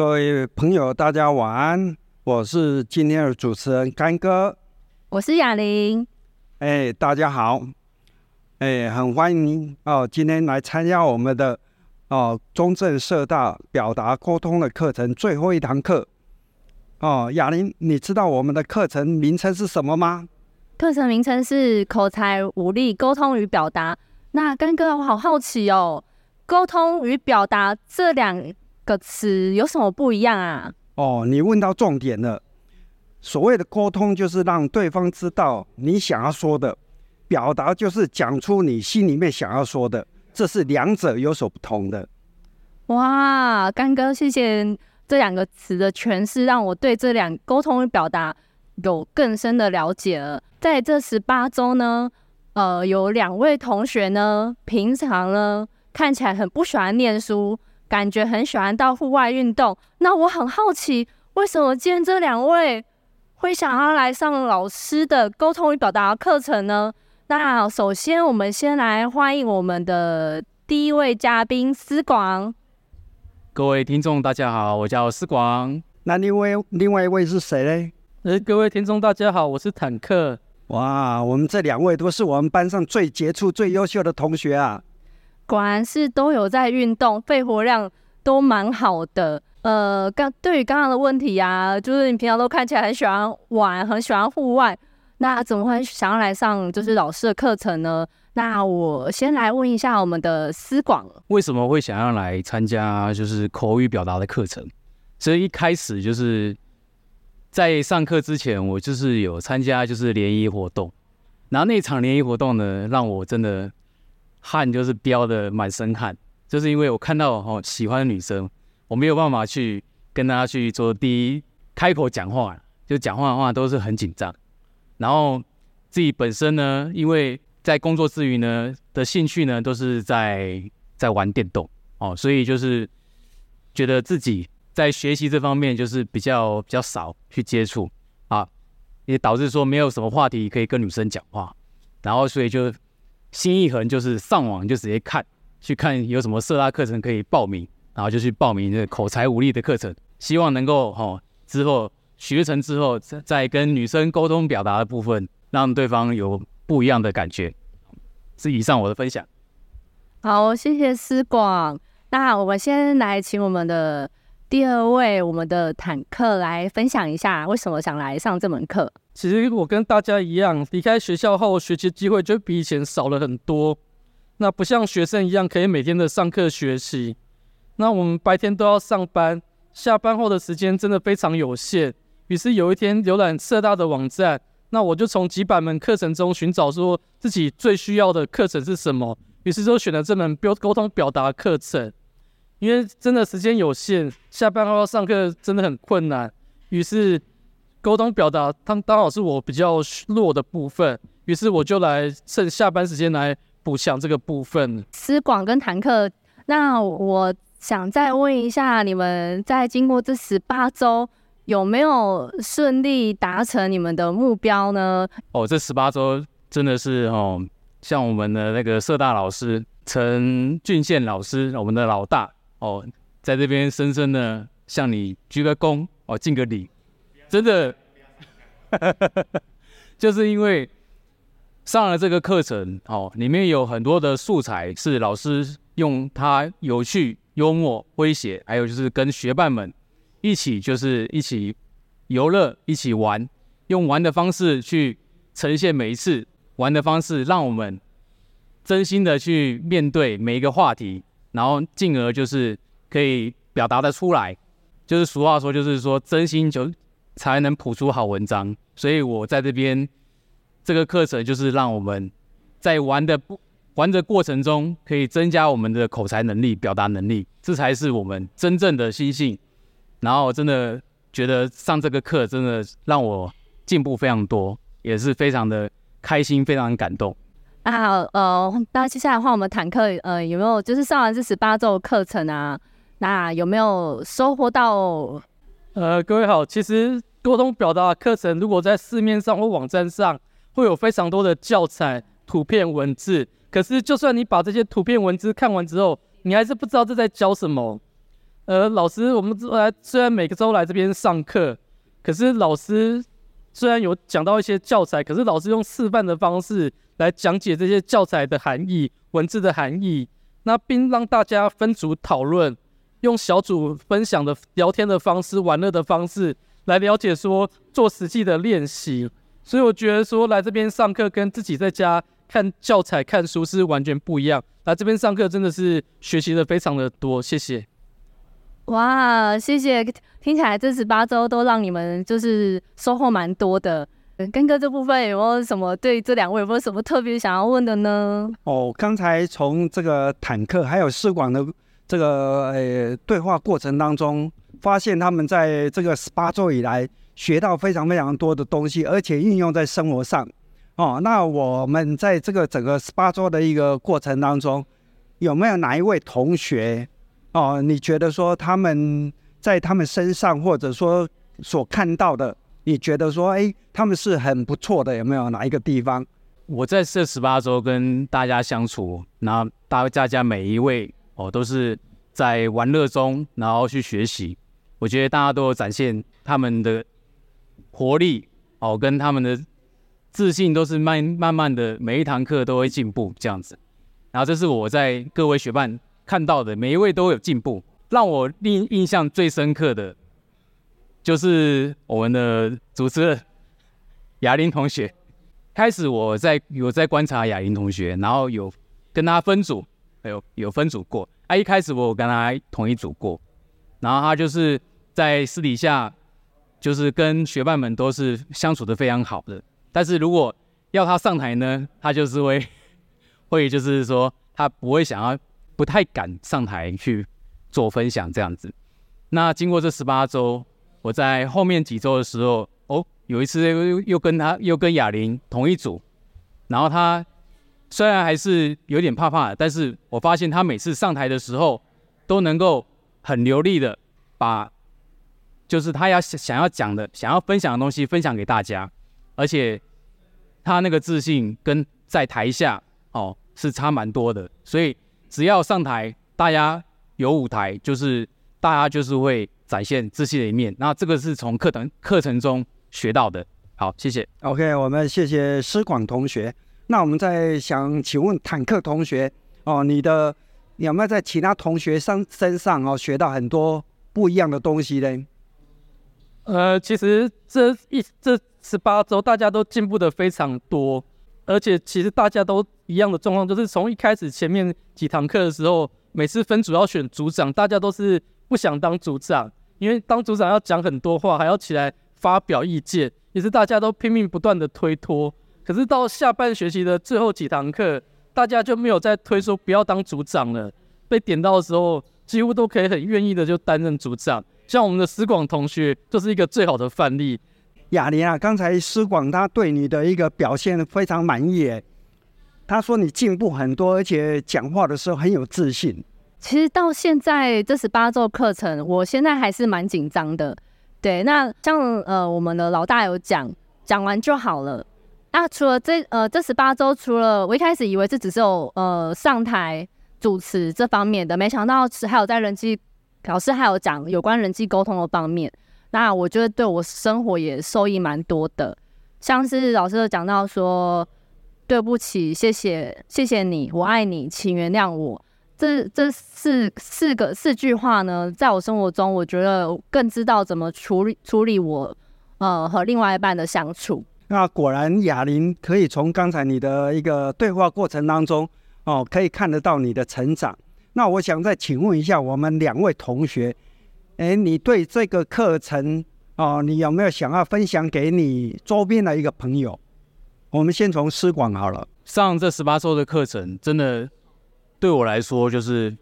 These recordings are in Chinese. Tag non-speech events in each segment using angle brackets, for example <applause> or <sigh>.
各位朋友，大家晚安。我是今天的主持人干哥，我是雅玲。哎，大家好。哎，很欢迎您哦，今天来参加我们的哦中正社大表达沟通的课程最后一堂课。哦，雅玲，你知道我们的课程名称是什么吗？课程名称是口才武力沟通与表达。那干哥，我好好奇哦，沟通与表达这两个词有什么不一样啊？哦，你问到重点了。所谓的沟通，就是让对方知道你想要说的；表达就是讲出你心里面想要说的。这是两者有所不同的。哇，干哥，谢谢这两个词的诠释，让我对这两沟通与表达有更深的了解了。在这十八周呢，呃，有两位同学呢，平常呢看起来很不喜欢念书。感觉很喜欢到户外运动，那我很好奇，为什么今天这两位会想要来上老师的沟通与表达课程呢？那首先，我们先来欢迎我们的第一位嘉宾思广。各位听众，大家好，我叫思广。那另外另外一位是谁嘞？呃，各位听众，大家好，我是坦克。哇，我们这两位都是我们班上最杰出、最优秀的同学啊！果然是都有在运动，肺活量都蛮好的。呃，刚对于刚刚的问题啊，就是你平常都看起来很喜欢玩，很喜欢户外，那怎么会想要来上就是老师的课程呢？那我先来问一下我们的思广，为什么会想要来参加就是口语表达的课程？所以一开始就是在上课之前，我就是有参加就是联谊活动，然后那场联谊活动呢，让我真的。汗就是飙的满身汗，就是因为我看到哦喜欢的女生，我没有办法去跟她去做第一开口讲话，就讲话的话都是很紧张。然后自己本身呢，因为在工作之余呢的兴趣呢都是在在玩电动哦，所以就是觉得自己在学习这方面就是比较比较少去接触啊，也导致说没有什么话题可以跟女生讲话，然后所以就。心一横，就是上网就直接看，去看有什么色拉课程可以报名，然后就去报名这个口才无力的课程，希望能够哈、哦、之后学成之后，再再跟女生沟通表达的部分，让对方有不一样的感觉。是以上我的分享。好，谢谢思广。那我们先来请我们的第二位，我们的坦克来分享一下，为什么想来上这门课。其实我跟大家一样，离开学校后，学习机会就比以前少了很多。那不像学生一样可以每天的上课学习。那我们白天都要上班，下班后的时间真的非常有限。于是有一天浏览社大的网站，那我就从几百门课程中寻找说自己最需要的课程是什么。于是就选了这门沟沟通表达课程。因为真的时间有限，下班后要上课真的很困难。于是。沟通表达，它刚好是我比较弱的部分，于是我就来趁下班时间来补强这个部分。思广跟坦克，那我想再问一下，你们在经过这十八周，有没有顺利达成你们的目标呢？哦，这十八周真的是哦，像我们的那个社大老师陈俊宪老师，我们的老大哦，在这边深深的向你鞠个躬哦，敬个礼。真的，<laughs> 就是因为上了这个课程哦，里面有很多的素材是老师用他有趣、幽默、诙谐，还有就是跟学伴们一起就是一起游乐、一起玩，用玩的方式去呈现每一次玩的方式，让我们真心的去面对每一个话题，然后进而就是可以表达得出来。就是俗话说，就是说真心就。才能谱出好文章，所以我在这边这个课程就是让我们在玩的不玩的过程中，可以增加我们的口才能力、表达能力，这才是我们真正的心性。然后真的觉得上这个课真的让我进步非常多，也是非常的开心，非常感动。那呃，那接下来的话，我们坦克呃有没有就是上完这十八周课程啊？那有没有收获到？呃，各位好，其实。沟通表达课程，如果在市面上或网站上会有非常多的教材、图片、文字，可是就算你把这些图片、文字看完之后，你还是不知道这在教什么。呃，老师，我们来虽然每个周来这边上课，可是老师虽然有讲到一些教材，可是老师用示范的方式来讲解这些教材的含义、文字的含义，那并让大家分组讨论，用小组分享的聊天的方式、玩乐的方式来了解说做实际的练习。所以我觉得说来这边上课跟自己在家看教材、看书是完全不一样。来这边上课真的是学习的非常的多，谢谢。哇，谢谢！听起来这十八周都让你们就是收获蛮多的。干哥这部分有没有什么对这两位有没有什么特别想要问的呢？哦，刚才从这个坦克还有试管的这个呃对话过程当中，发现他们在这个十八周以来。学到非常非常多的东西，而且运用在生活上。哦，那我们在这个整个十八周的一个过程当中，有没有哪一位同学哦？你觉得说他们在他们身上，或者说所看到的，你觉得说，哎，他们是很不错的？有没有哪一个地方？我在这十八周跟大家相处，然后大大家每一位哦，都是在玩乐中，然后去学习。我觉得大家都有展现他们的。活力哦，跟他们的自信都是慢慢慢的，每一堂课都会进步这样子。然后这是我在各位学伴看到的，每一位都有进步。让我印印象最深刻的，就是我们的主持人雅玲同学。开始我在有在观察雅玲同学，然后有跟他分组，有有分组过。啊，一开始我有跟他同一组过，然后他就是在私底下。就是跟学伴们都是相处的非常好的，但是如果要他上台呢，他就是会 <laughs> 会就是说他不会想要，不太敢上台去做分享这样子。那经过这十八周，我在后面几周的时候，哦，有一次又又跟他又跟哑铃同一组，然后他虽然还是有点怕怕，但是我发现他每次上台的时候都能够很流利的把。就是他要想要讲的、想要分享的东西分享给大家，而且他那个自信跟在台下哦是差蛮多的，所以只要上台，大家有舞台，就是大家就是会展现自信的一面。那这个是从课堂课程中学到的。好，谢谢。OK，我们谢谢施广同学。那我们再想请问坦克同学哦，你的你有没有在其他同学身身上哦学到很多不一样的东西呢？呃，其实这一这十八周大家都进步的非常多，而且其实大家都一样的状况，就是从一开始前面几堂课的时候，每次分组要选组长，大家都是不想当组长，因为当组长要讲很多话，还要起来发表意见，也是大家都拼命不断的推脱。可是到下半学期的最后几堂课，大家就没有再推说不要当组长了，被点到的时候，几乎都可以很愿意的就担任组长。像我们的施广同学就是一个最好的范例。雅玲啊，刚才施广他对你的一个表现非常满意，他说你进步很多，而且讲话的时候很有自信。其实到现在这十八周课程，我现在还是蛮紧张的。对，那像呃我们的老大有讲，讲完就好了。那除了这呃这十八周，除了我一开始以为这只是有呃上台主持这方面的，没想到是还有在人际。老师还有讲有关人际沟通的方面，那我觉得对我生活也受益蛮多的。像是老师有讲到说，对不起，谢谢，谢谢你，我爱你，请原谅我。这这四四个四句话呢，在我生活中，我觉得更知道怎么处理处理我呃和另外一半的相处。那果然雅玲可以从刚才你的一个对话过程当中哦，可以看得到你的成长。那我想再请问一下我们两位同学，哎，你对这个课程哦，你有没有想要分享给你周边的一个朋友？我们先从师广好了。上这十八周的课程，真的对我来说，就是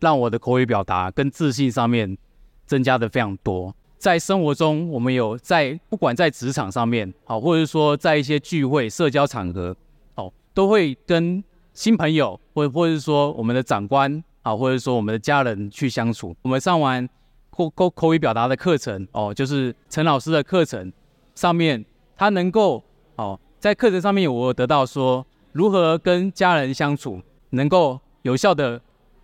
让我的口语表达跟自信上面增加的非常多。在生活中，我们有在不管在职场上面，好，或者说在一些聚会、社交场合，哦，都会跟。新朋友，或或者是说我们的长官啊，或者说我们的家人去相处。我们上完口口口语表达的课程哦，就是陈老师的课程上面，他能够哦，在课程上面我得到说如何跟家人相处，能够有效的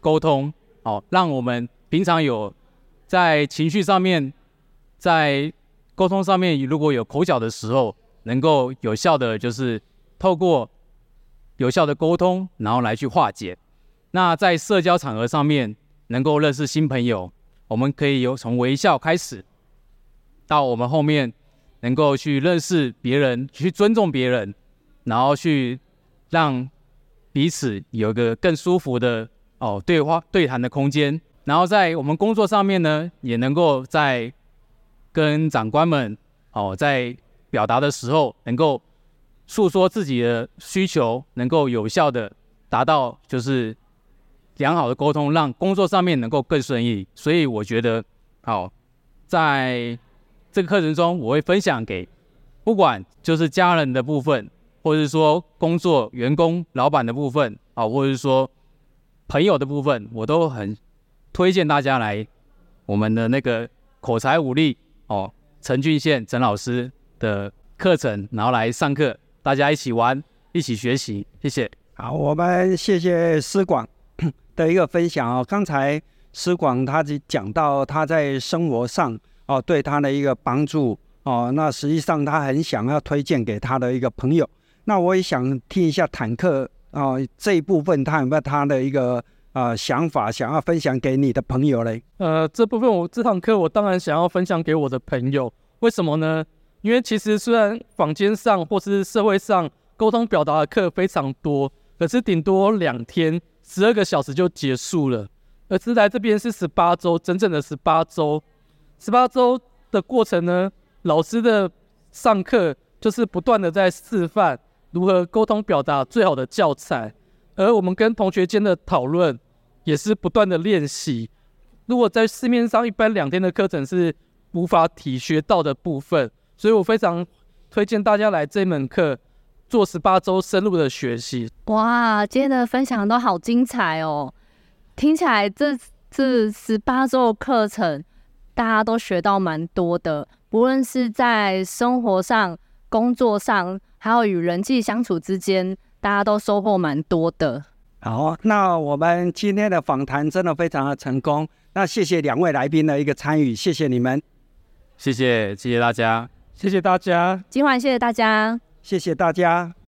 沟通哦，让我们平常有在情绪上面，在沟通上面，如果有口角的时候，能够有效的就是透过有效的沟通，然后来去化解。那在社交场合上面，能够认识新朋友，我们可以由从微笑开始，到我们后面能够去认识别人，去尊重别人，然后去让彼此有一个更舒服的哦对话对谈的空间。然后在我们工作上面呢，也能够在跟长官们哦在表达的时候，能够诉说自己的需求，能够有效的达到就是。良好的沟通，让工作上面能够更顺利。所以我觉得，好，在这个课程中，我会分享给不管就是家人的部分，或者是说工作员工、老板的部分，啊，或者是说朋友的部分，我都很推荐大家来我们的那个口才武力哦，陈俊宪陈老师的课程，然后来上课，大家一起玩，一起学习，谢谢。好，我们谢谢施广。的一个分享哦，刚才施广他就讲到他在生活上哦对他的一个帮助哦，那实际上他很想要推荐给他的一个朋友，那我也想听一下坦克啊这一部分他有没有他的一个呃想法想要分享给你的朋友嘞？呃，这部分我这堂课我当然想要分享给我的朋友，为什么呢？因为其实虽然坊间上或是社会上沟通表达的课非常多，可是顶多两天。十二个小时就结束了，而是来这边是十八周，整整的十八周。十八周的过程呢，老师的上课就是不断的在示范如何沟通表达最好的教材，而我们跟同学间的讨论也是不断的练习。如果在市面上一般两天的课程是无法体学到的部分，所以我非常推荐大家来这门课。做十八周深入的学习，哇！今天的分享都好精彩哦，听起来这这十八周课程，大家都学到蛮多的，不论是在生活上、工作上，还有与人际相处之间，大家都收获蛮多的。好，那我们今天的访谈真的非常的成功，那谢谢两位来宾的一个参与，谢谢你们，谢谢谢谢大家，谢谢大家，今晚谢谢大家。谢谢大家。